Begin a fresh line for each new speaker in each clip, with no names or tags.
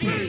Sono le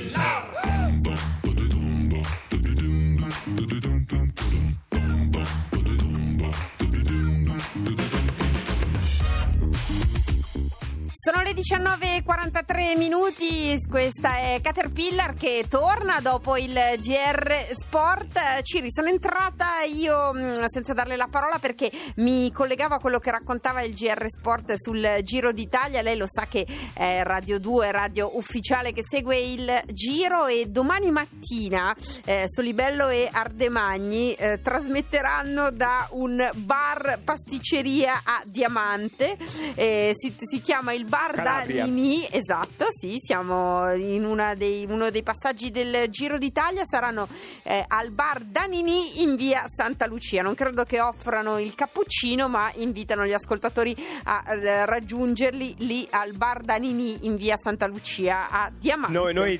19.43 minuti, questa è Caterpillar che torna dopo il GR Sport. Ciri, sono entrata io mm, senza darle la parola perché mi collegavo a quello che raccontava il GR Sport sul Giro d'Italia. Lei lo sa che è Radio 2, radio ufficiale che segue il Giro e domani mattina eh, Solibello e Ardemagni eh, trasmetteranno da un bar pasticceria a Diamante. Eh, si, si chiama il Bar Danini, esatto, sì, siamo in dei- uno dei passaggi del Giro d'Italia, saranno eh, al Bar Danini in via Santa Lucia. Non credo che offrano il cappuccino, ma invitano gli ascoltatori a eh, raggiungerli lì al Bar Danini in via Santa Lucia a Diamante.
Noi, noi-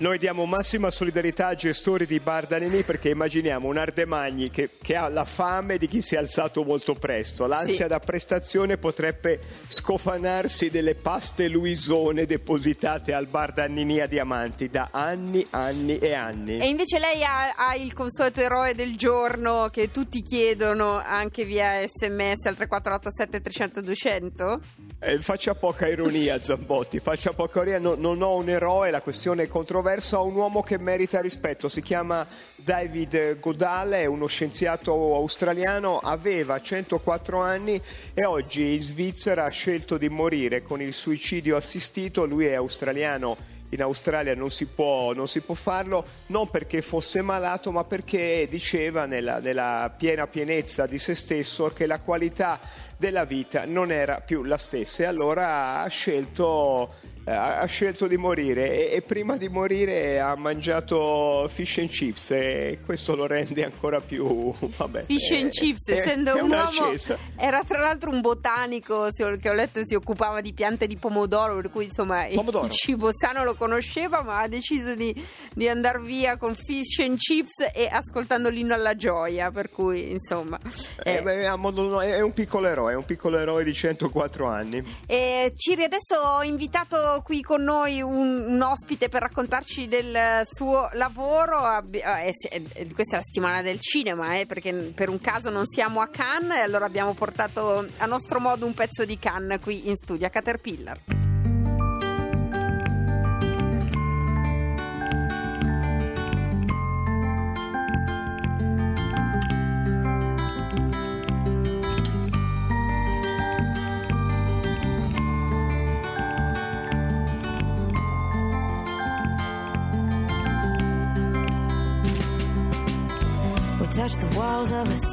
noi diamo massima solidarietà ai gestori di Bar Danini perché immaginiamo un Ardemagni che, che ha la fame di chi si è alzato molto presto. L'ansia
Sì.
da prestazione potrebbe scofanarsi delle paste luisone depositate al Bar Danini a Diamanti da anni, anni e anni.
E invece lei ha, ha il consueto eroe del giorno che tutti chiedono anche via sms al 3487 300 200?
Eh, faccia poca ironia Zambotti, faccia poca ironia, no- non ho un eroe, la questione è controversa, ho un uomo che merita rispetto, si chiama David Godale, è uno scienziato australiano, aveva 104 anni e oggi in Svizzera ha scelto di morire. Con il suicidio assistito, lui è australiano. In Australia non si, può, non si può farlo, non perché fosse malato, ma perché diceva nella, nella piena pienezza di se stesso che la qualità della vita non era più la stessa. E allora ha scelto, ha scelto di morire e, e prima di morire ha mangiato fish and chips e questo lo rende ancora più vabbè,
Fish
è-
and chips,
è-
essendo
è
un uomo, era tra l'altro un botanico che ho letto si occupava di piante di pomodoro, per cui insomma il-
Pomodoro.
il cibo sano lo conosceva, ma ha deciso di, di andare via con fish and chips e ascoltando l'inno alla gioia, per cui insomma.
Eh,
eh,
beh, è un piccolo eroe, è un piccolo eroe di 104 anni.
E Ciri, adesso ho invitato qui con noi un, un ospite per raccontarci del suo lavoro. Eh, sì, eh, questa è la settimana del cinema, eh, perché per un caso non siamo a Cannes e allora abbiamo portato a nostro modo un pezzo di Cannes qui in studio a Caterpillar.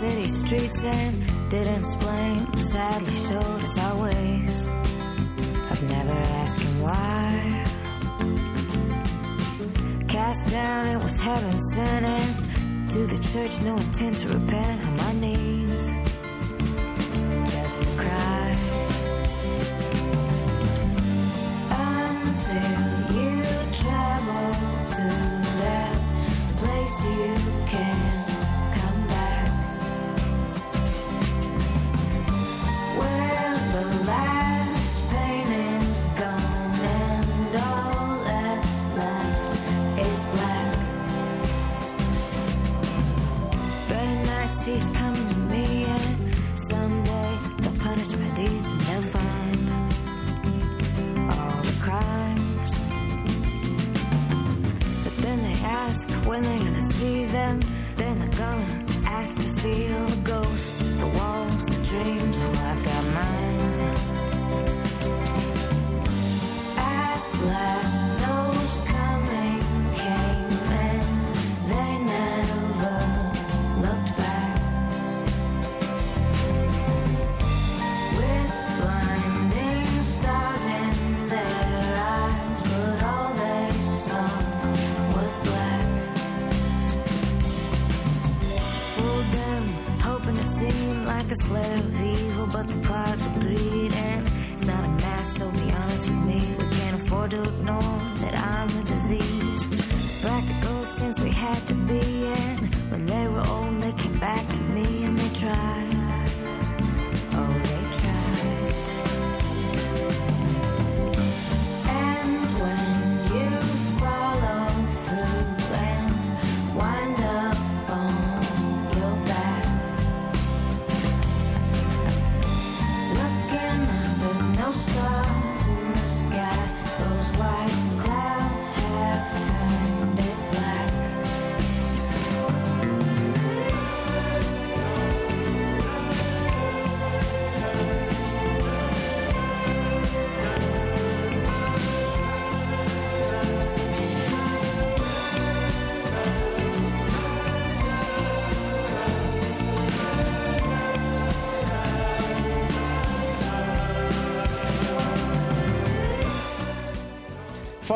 City streets and didn't explain. Sadly showed us our ways. I've never asked him why. Cast down, it was heaven sent. And to the church, no intent to repent don't know that I'm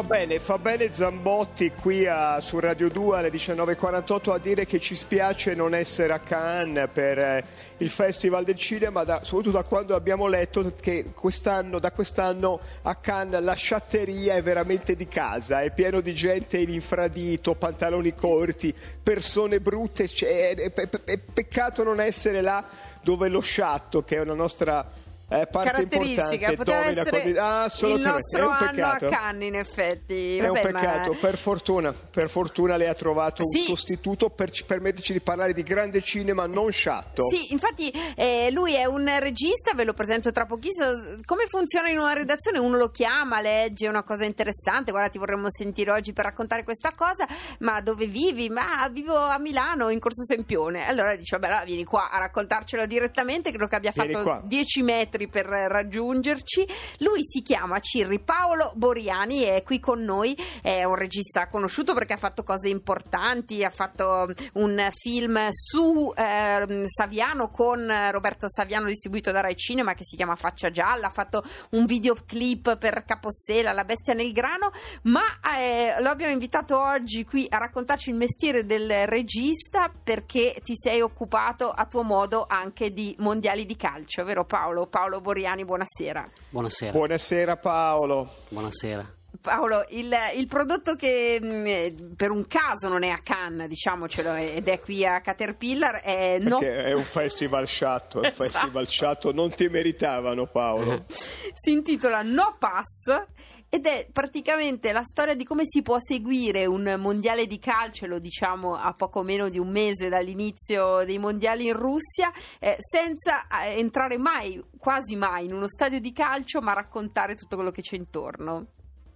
Fa bene, fa bene Zambotti qui a, su Radio 2 alle 19.48 a dire che ci spiace non essere a Cannes per eh, il Festival del Cinema, da, soprattutto da quando abbiamo letto che quest'anno, da quest'anno a Cannes la sciatteria è veramente di casa, è pieno di gente in infradito, pantaloni corti, persone brutte, cioè, è, è, è peccato non essere là dove lo sciatto, che è una nostra eh, parte
poteva
domina
essere
ah,
il nostro anno a
peccato.
Cannes in effetti.
È
Vabbè,
un peccato,
ma...
per fortuna, per fortuna lei ha trovato
Sì.
un sostituto per ci- permetterci di parlare di grande cinema non sciatto.
Sì, infatti eh, lui è un regista, ve lo presento tra pochissimo. Come funziona in una redazione? Uno lo chiama, legge una cosa interessante, guarda ti vorremmo sentire oggi per raccontare questa cosa, ma dove vivi? Ma vivo a Milano, in Corso Sempione. Allora dice, vabbè, allora vieni qua a raccontarcelo direttamente, credo che abbia fatto
qua.
10 metri per raggiungerci. Lui si chiama Cirri Paolo Boriani, è qui con noi, è un regista conosciuto perché ha fatto cose importanti, ha fatto un film su ehm, Saviano con Roberto Saviano distribuito da Rai Cinema che si chiama Faccia Gialla, ha fatto un videoclip per Capossela, La bestia nel grano, ma eh, lo abbiamo invitato oggi qui a raccontarci il mestiere del regista perché ti sei occupato a tuo modo anche di mondiali di calcio, vero Paolo? Paolo Boriani, buonasera.
Buonasera.
Buonasera Paolo.
Buonasera.
Paolo, il, il prodotto che mh, eh, per un caso non è a Cannes, diciamocelo, ed è qui a Caterpillar, è no,
Perché è un festival sciatto, è un
Esatto.
festival sciatto, non ti meritavano Paolo.
si intitola No Pass ed è praticamente la storia di come si può seguire un mondiale di calcio, lo diciamo a poco meno di un mese dall'inizio dei mondiali in Russia, eh, senza eh, entrare mai, quasi mai, in uno stadio di calcio, ma raccontare tutto quello che c'è intorno.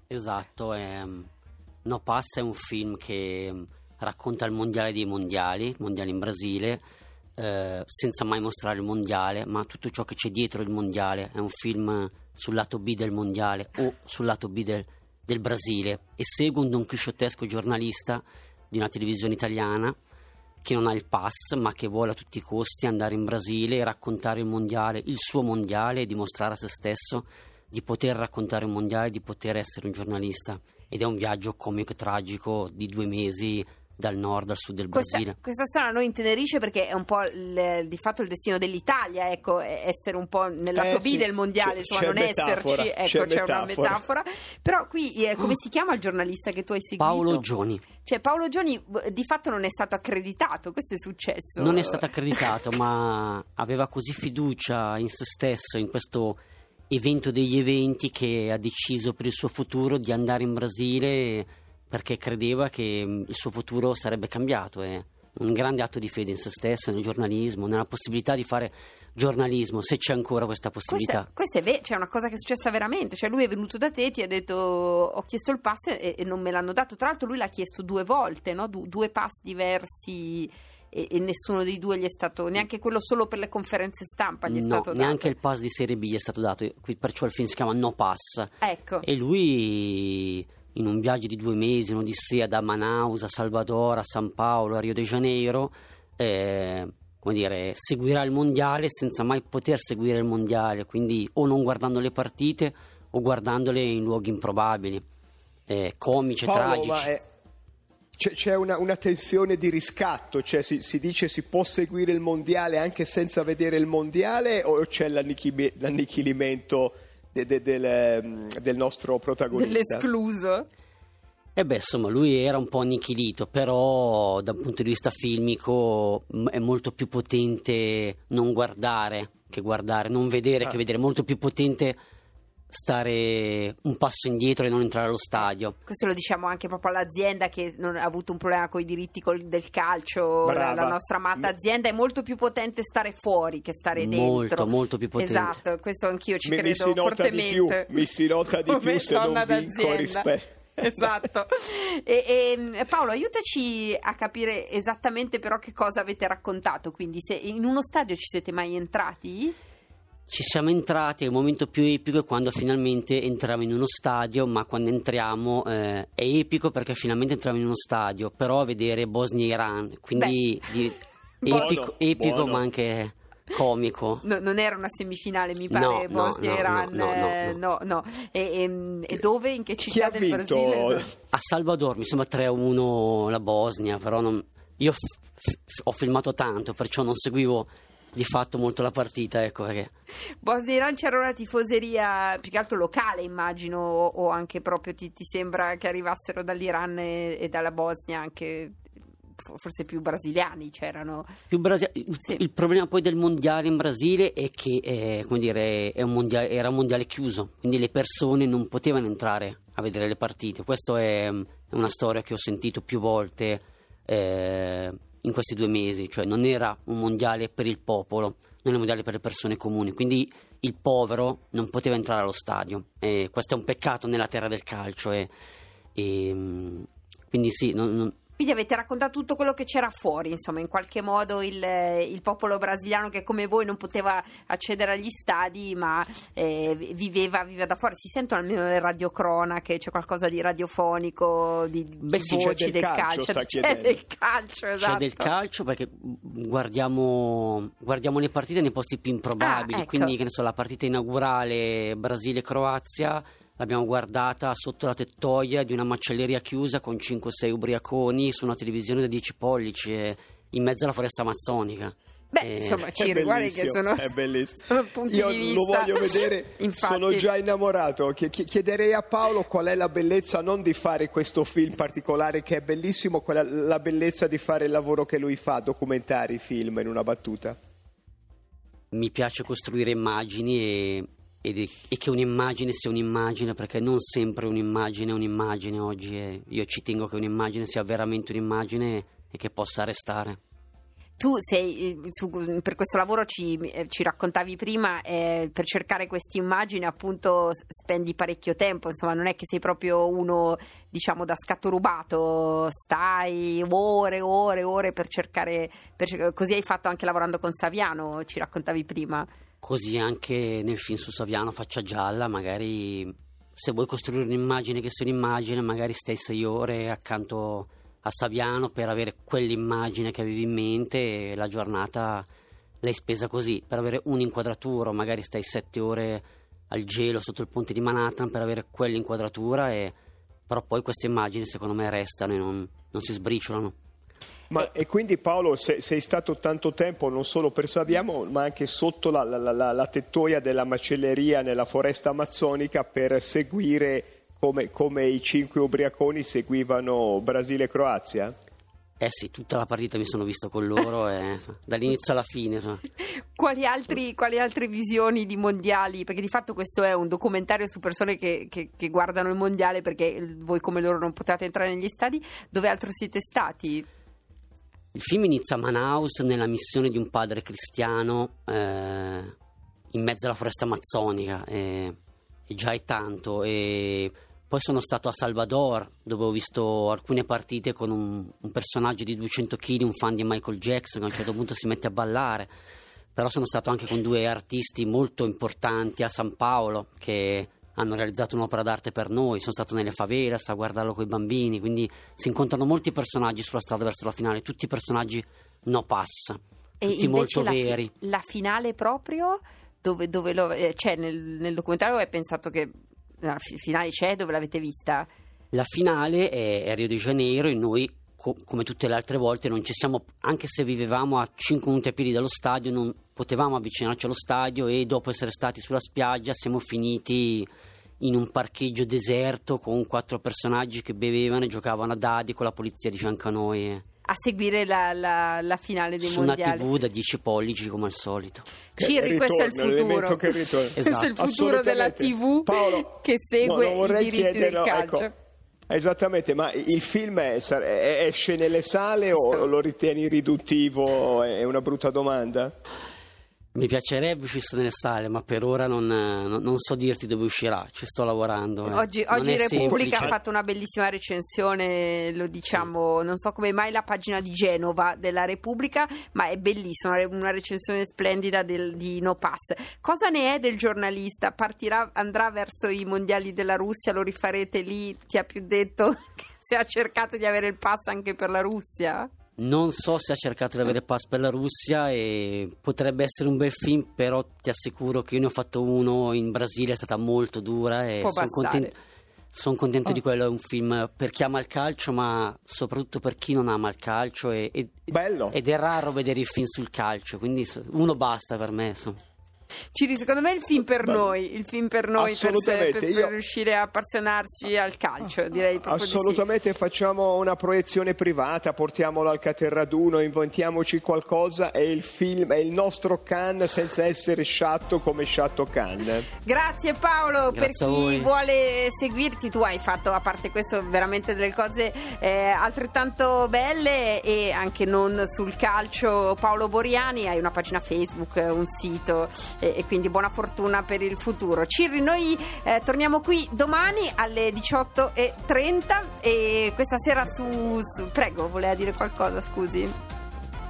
Esatto. ehm, no Pass è un film che ehm, racconta il mondiale dei mondiali, il mondiale in Brasile, eh, senza mai mostrare il mondiale, ma tutto ciò che c'è dietro il mondiale. È un film sul lato B del mondiale o sul lato B del, del Brasile e segue un don chisciottesco giornalista di una televisione italiana che non ha il pass ma che vuole a tutti i costi andare in Brasile e raccontare il mondiale, il suo mondiale e dimostrare a se stesso di poter raccontare un mondiale, di poter essere un giornalista. Ed è un viaggio comico e tragico di due mesi dal nord al sud del
Questa,
Brasile.
questa storia noi intenerisce perché è un po' il- di fatto il destino dell'Italia, ecco, essere un po' nel lato
Eh,
B
sì,
del mondiale,
c'è-
insomma,
c'è
non
metafora,
esserci,
c'è
ecco, c'è, una
metafora.
metafora. Però qui eh, come si chiama il giornalista che tu hai seguito?
Paolo Gioni
Cioè Paolo Gioni di fatto non è stato accreditato, questo è successo.
non è stato accreditato, ma aveva così fiducia in se stesso, in questo evento degli eventi, che ha deciso per il suo futuro di andare in Brasile perché credeva che mm, il suo futuro sarebbe cambiato. È un grande atto di fede in se stesso, nel giornalismo, nella possibilità di fare giornalismo, se c'è ancora questa possibilità.
Questa, questa è ve- cioè, una cosa che è successa veramente, cioè lui è venuto da te, ti ha detto ho chiesto il pass e, e non me l'hanno dato, tra l'altro lui l'ha chiesto due volte, no? Du- due pass diversi e, e nessuno dei due gli è stato, neanche quello solo per le conferenze stampa gli è
No,
stato dato.
neanche il pass di Serie B gli è stato dato, perciò il film si chiama No Pass.
Ecco.
E lui, in un viaggio di due mesi, un'odissea da Manaus a Salvador, a San Paolo, a Rio de Janeiro, eh, come dire, seguirà il mondiale senza mai poter seguire il mondiale, quindi o non guardando le partite o guardandole in luoghi improbabili, eh, comici e
Paolo,
tragici.
è- c'è, c'è una, una tensione di riscatto, cioè si, si dice si può seguire il mondiale anche senza vedere il mondiale o c'è l'annichilimento de- de- del, ehm, del nostro protagonista?
Dell'escluso.
E beh, insomma, lui era un po' annichilito, però dal punto di vista filmico m- è molto più potente non guardare che guardare, non vedere
Ah.
che vedere, molto più potente stare un passo indietro e non entrare allo stadio.
Questo lo diciamo anche proprio all'azienda che non ha avuto un problema con i diritti col- del calcio, la, la nostra amata azienda, è molto più potente stare fuori che stare dentro.
Molto, molto più potente.
Esatto, questo anch'io ci
Mi- mi
credo
si nota di più,
fortemente.
mi si nota di più se
donna
non vinco
d'azienda.
rispetto.
Esatto. E, e, Paolo, aiutaci a capire esattamente però che cosa avete raccontato. Quindi, se in uno stadio ci siete mai entrati?
Ci siamo entrati, il momento più epico è quando finalmente entriamo in uno stadio, ma quando entriamo eh, è epico perché finalmente entriamo in uno stadio, però a vedere Bosnia e Iran, quindi di-
Buono,
epico, epico
buono.
ma anche comico.
No, non era una semifinale, mi pare,
no,
Bosnia-Iran.
no, no, no,
eh,
no.
no. E, e- e dove? In che città
ha
del
vinto?
Brasile?
A Salvador mi sembra 3-1 la Bosnia, però non- io f- f- ho filmato tanto, perciò non seguivo di fatto molto la partita, ecco perché.
Bosnia-Iran c'era una tifoseria più che altro locale, immagino, o, anche proprio ti, ti sembra che arrivassero dall'Iran e, e dalla Bosnia anche fo- forse più brasiliani c'erano.
Più Brasi-
Sì.
Il problema poi del mondiale in Brasile è che eh, come dire, è un mondiale- era un mondiale chiuso, quindi le persone non potevano entrare a vedere le partite. Questa è, mm, è una storia che ho sentito più volte eh, in questi due mesi, cioè non era un mondiale per il popolo, non era un mondiale per le persone comuni, quindi il povero non poteva entrare allo stadio. E questo è un peccato nella terra del calcio. E, e, mm, quindi sì, non- non-
Quindi avete raccontato tutto quello che c'era fuori, insomma, in qualche modo il, il popolo brasiliano che come voi non poteva accedere agli stadi, ma eh, viveva, viveva da fuori. Si sentono almeno le radiocronache, c'è qualcosa di radiofonico, di, di
Beh, sì,
c'è
voci
del
del
calcio,
calcio. C'è
chiedendo.
del calcio, esatto.
C'è del calcio perché guardiamo, guardiamo le partite nei posti più improbabili.
Ah, ecco.
Quindi, che ne so, la partita inaugurale Brasile-Croazia l'abbiamo guardata sotto la tettoia di una macelleria chiusa con 5-6 ubriaconi su una televisione da 10 pollici e in mezzo alla foresta amazzonica.
Beh,
Eh,
insomma,
È
Ciri, guarda che
bellissimo,
sono,
è bellissimo.
sono punti
Io
di vista.
lo voglio vedere,
Infatti.
sono già innamorato. Chi- chi- Chiederei a Paolo qual è la bellezza non di fare questo film particolare che è bellissimo, qual è la bellezza di fare il lavoro che lui fa, documentari, film in una battuta.
mi piace costruire immagini e, è- e che un'immagine sia un'immagine perché non sempre un'immagine è un'immagine oggi e io ci tengo che un'immagine sia veramente un'immagine e che possa restare.
Tu sei, eh, su- per questo lavoro ci, eh, ci raccontavi prima, eh, per cercare queste immagini appunto spendi parecchio tempo, insomma non è che sei proprio uno diciamo da scatto rubato, stai ore, ore, ore per cercare, per così hai fatto anche lavorando con Saviano, ci raccontavi prima.
Così anche nel film su Saviano Faccia Gialla, magari se vuoi costruire un'immagine che sia un'immagine, magari stai sei ore accanto a Saviano per avere quell'immagine che avevi in mente e la giornata l'hai spesa così, per avere un'inquadratura, magari stai sette ore al gelo sotto il ponte di Manhattan per avere quell'inquadratura e però poi queste immagini secondo me restano e non, non si sbriciolano.
Ma, e quindi Paolo se- sei stato tanto tempo non solo per Saviamo ma anche sotto la, la- la- la tettoia della macelleria nella foresta amazzonica per seguire come, come i cinque ubriaconi seguivano Brasile e Croazia?
Eh sì, tutta la partita mi sono visto con loro e insomma, dall'inizio alla fine. insomma.
Quali, altri- quali altre visioni di mondiali? Perché di fatto questo è un documentario su persone che, che- che guardano il mondiale perché voi come loro non potete entrare negli stadi. Dove altro siete stati?
Il film inizia a Manaus nella missione di un padre cristiano eh, in mezzo alla foresta amazzonica e, e già è tanto. E poi sono stato a Salvador dove ho visto alcune partite con un, un personaggio di 200 kg, un fan di Michael Jackson che a un certo punto si mette a ballare. Però sono stato anche con due artisti molto importanti a San Paolo che hanno realizzato un'opera d'arte per noi. Sono stato nelle favelas a guardarlo con i bambini, quindi si incontrano molti personaggi sulla strada verso la finale, tutti personaggi no pass,
E
tutti molto
la, fi-
veri.
la finale proprio, dove, dove lo, eh, c'è nel, nel documentario hai pensato che la fi- finale c'è, dove l'avete vista?
La finale è è a Rio de Janeiro e noi, co- come tutte le altre volte, non ci siamo, anche se vivevamo a 5 minuti a piedi dallo stadio, non potevamo avvicinarci allo stadio e dopo essere stati sulla spiaggia siamo finiti in un parcheggio deserto con quattro personaggi che bevevano e giocavano a dadi con la polizia di fianco a noi.
A seguire la, la- la finale dei
Su una
mondiali.
tv da 10 pollici come al solito.
Ciri, questo è il futuro.
che ritorna.
Questo è il
Esatto.
futuro della. TV
Paolo,
che segue
no,
i diritti del
chiederlo,
calcio.
ecco, esattamente, ma il film è- esce nelle sale o lo ritieni riduttivo? È una brutta domanda?
Mi piacerebbe uscisse nelle sale, ma per ora non, non- non so dirti dove uscirà, ci sto lavorando. eh.
Oggi, oggi
è
Repubblica ha fatto una bellissima recensione, lo diciamo, non so come mai la pagina di Genova della Repubblica, ma è bellissima, una recensione splendida del- di No Pass. Cosa ne è del giornalista? Partirà, andrà verso i mondiali della Russia, lo rifarete lì? Ti ha più detto che se ha cercato di avere il pass anche per la Russia?
Non so se ha cercato di avere pass per la Russia e potrebbe essere un bel film, però ti assicuro che io ne ho fatto uno in Brasile, è stata molto dura e sono contento, son contento
Ah.
di quello, è un film per chi ama il calcio, ma soprattutto per chi non ama il calcio e- e-
Bello.
ed è raro vedere i film sul calcio, quindi uno basta per me. so.
Ciri, secondo me è il film per noi, il film per noi per,
Assolutamente,
per-
io-
per riuscire a appassionarci al calcio, direi proprio di sì.
Assolutamente facciamo una proiezione privata, portiamolo al Caterraduno, inventiamoci qualcosa e il film è il nostro Khan senza essere sciatto come sciatto Khan.
Grazie Paolo,
Grazie
per chi
voi.
vuole seguirti, tu hai fatto a parte questo veramente delle cose eh, altrettanto belle e anche non sul calcio. Paolo Boriani, hai una pagina Facebook, un sito e, e quindi buona fortuna per il futuro. Cirri, noi eh, torniamo qui domani alle 18.30 e questa sera su, su- Prego, voleva dire qualcosa, scusi?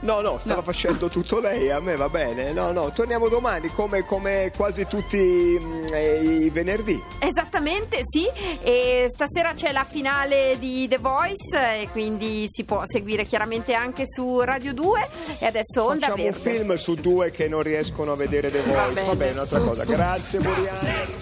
No, no, stava
No.
facendo tutto lei, a me va bene. No, no, torniamo domani come, come quasi tutti mm, eh, i venerdì.
Esattamente, sì. E stasera c'è la finale di The Voice e quindi si può seguire chiaramente anche su Radio 2 e adesso Onda
Facciamo un
Verde.
film su due che non riescono a vedere The
Va
Voice. Va
bene.
bene, un'altra cosa. Grazie, Boriani.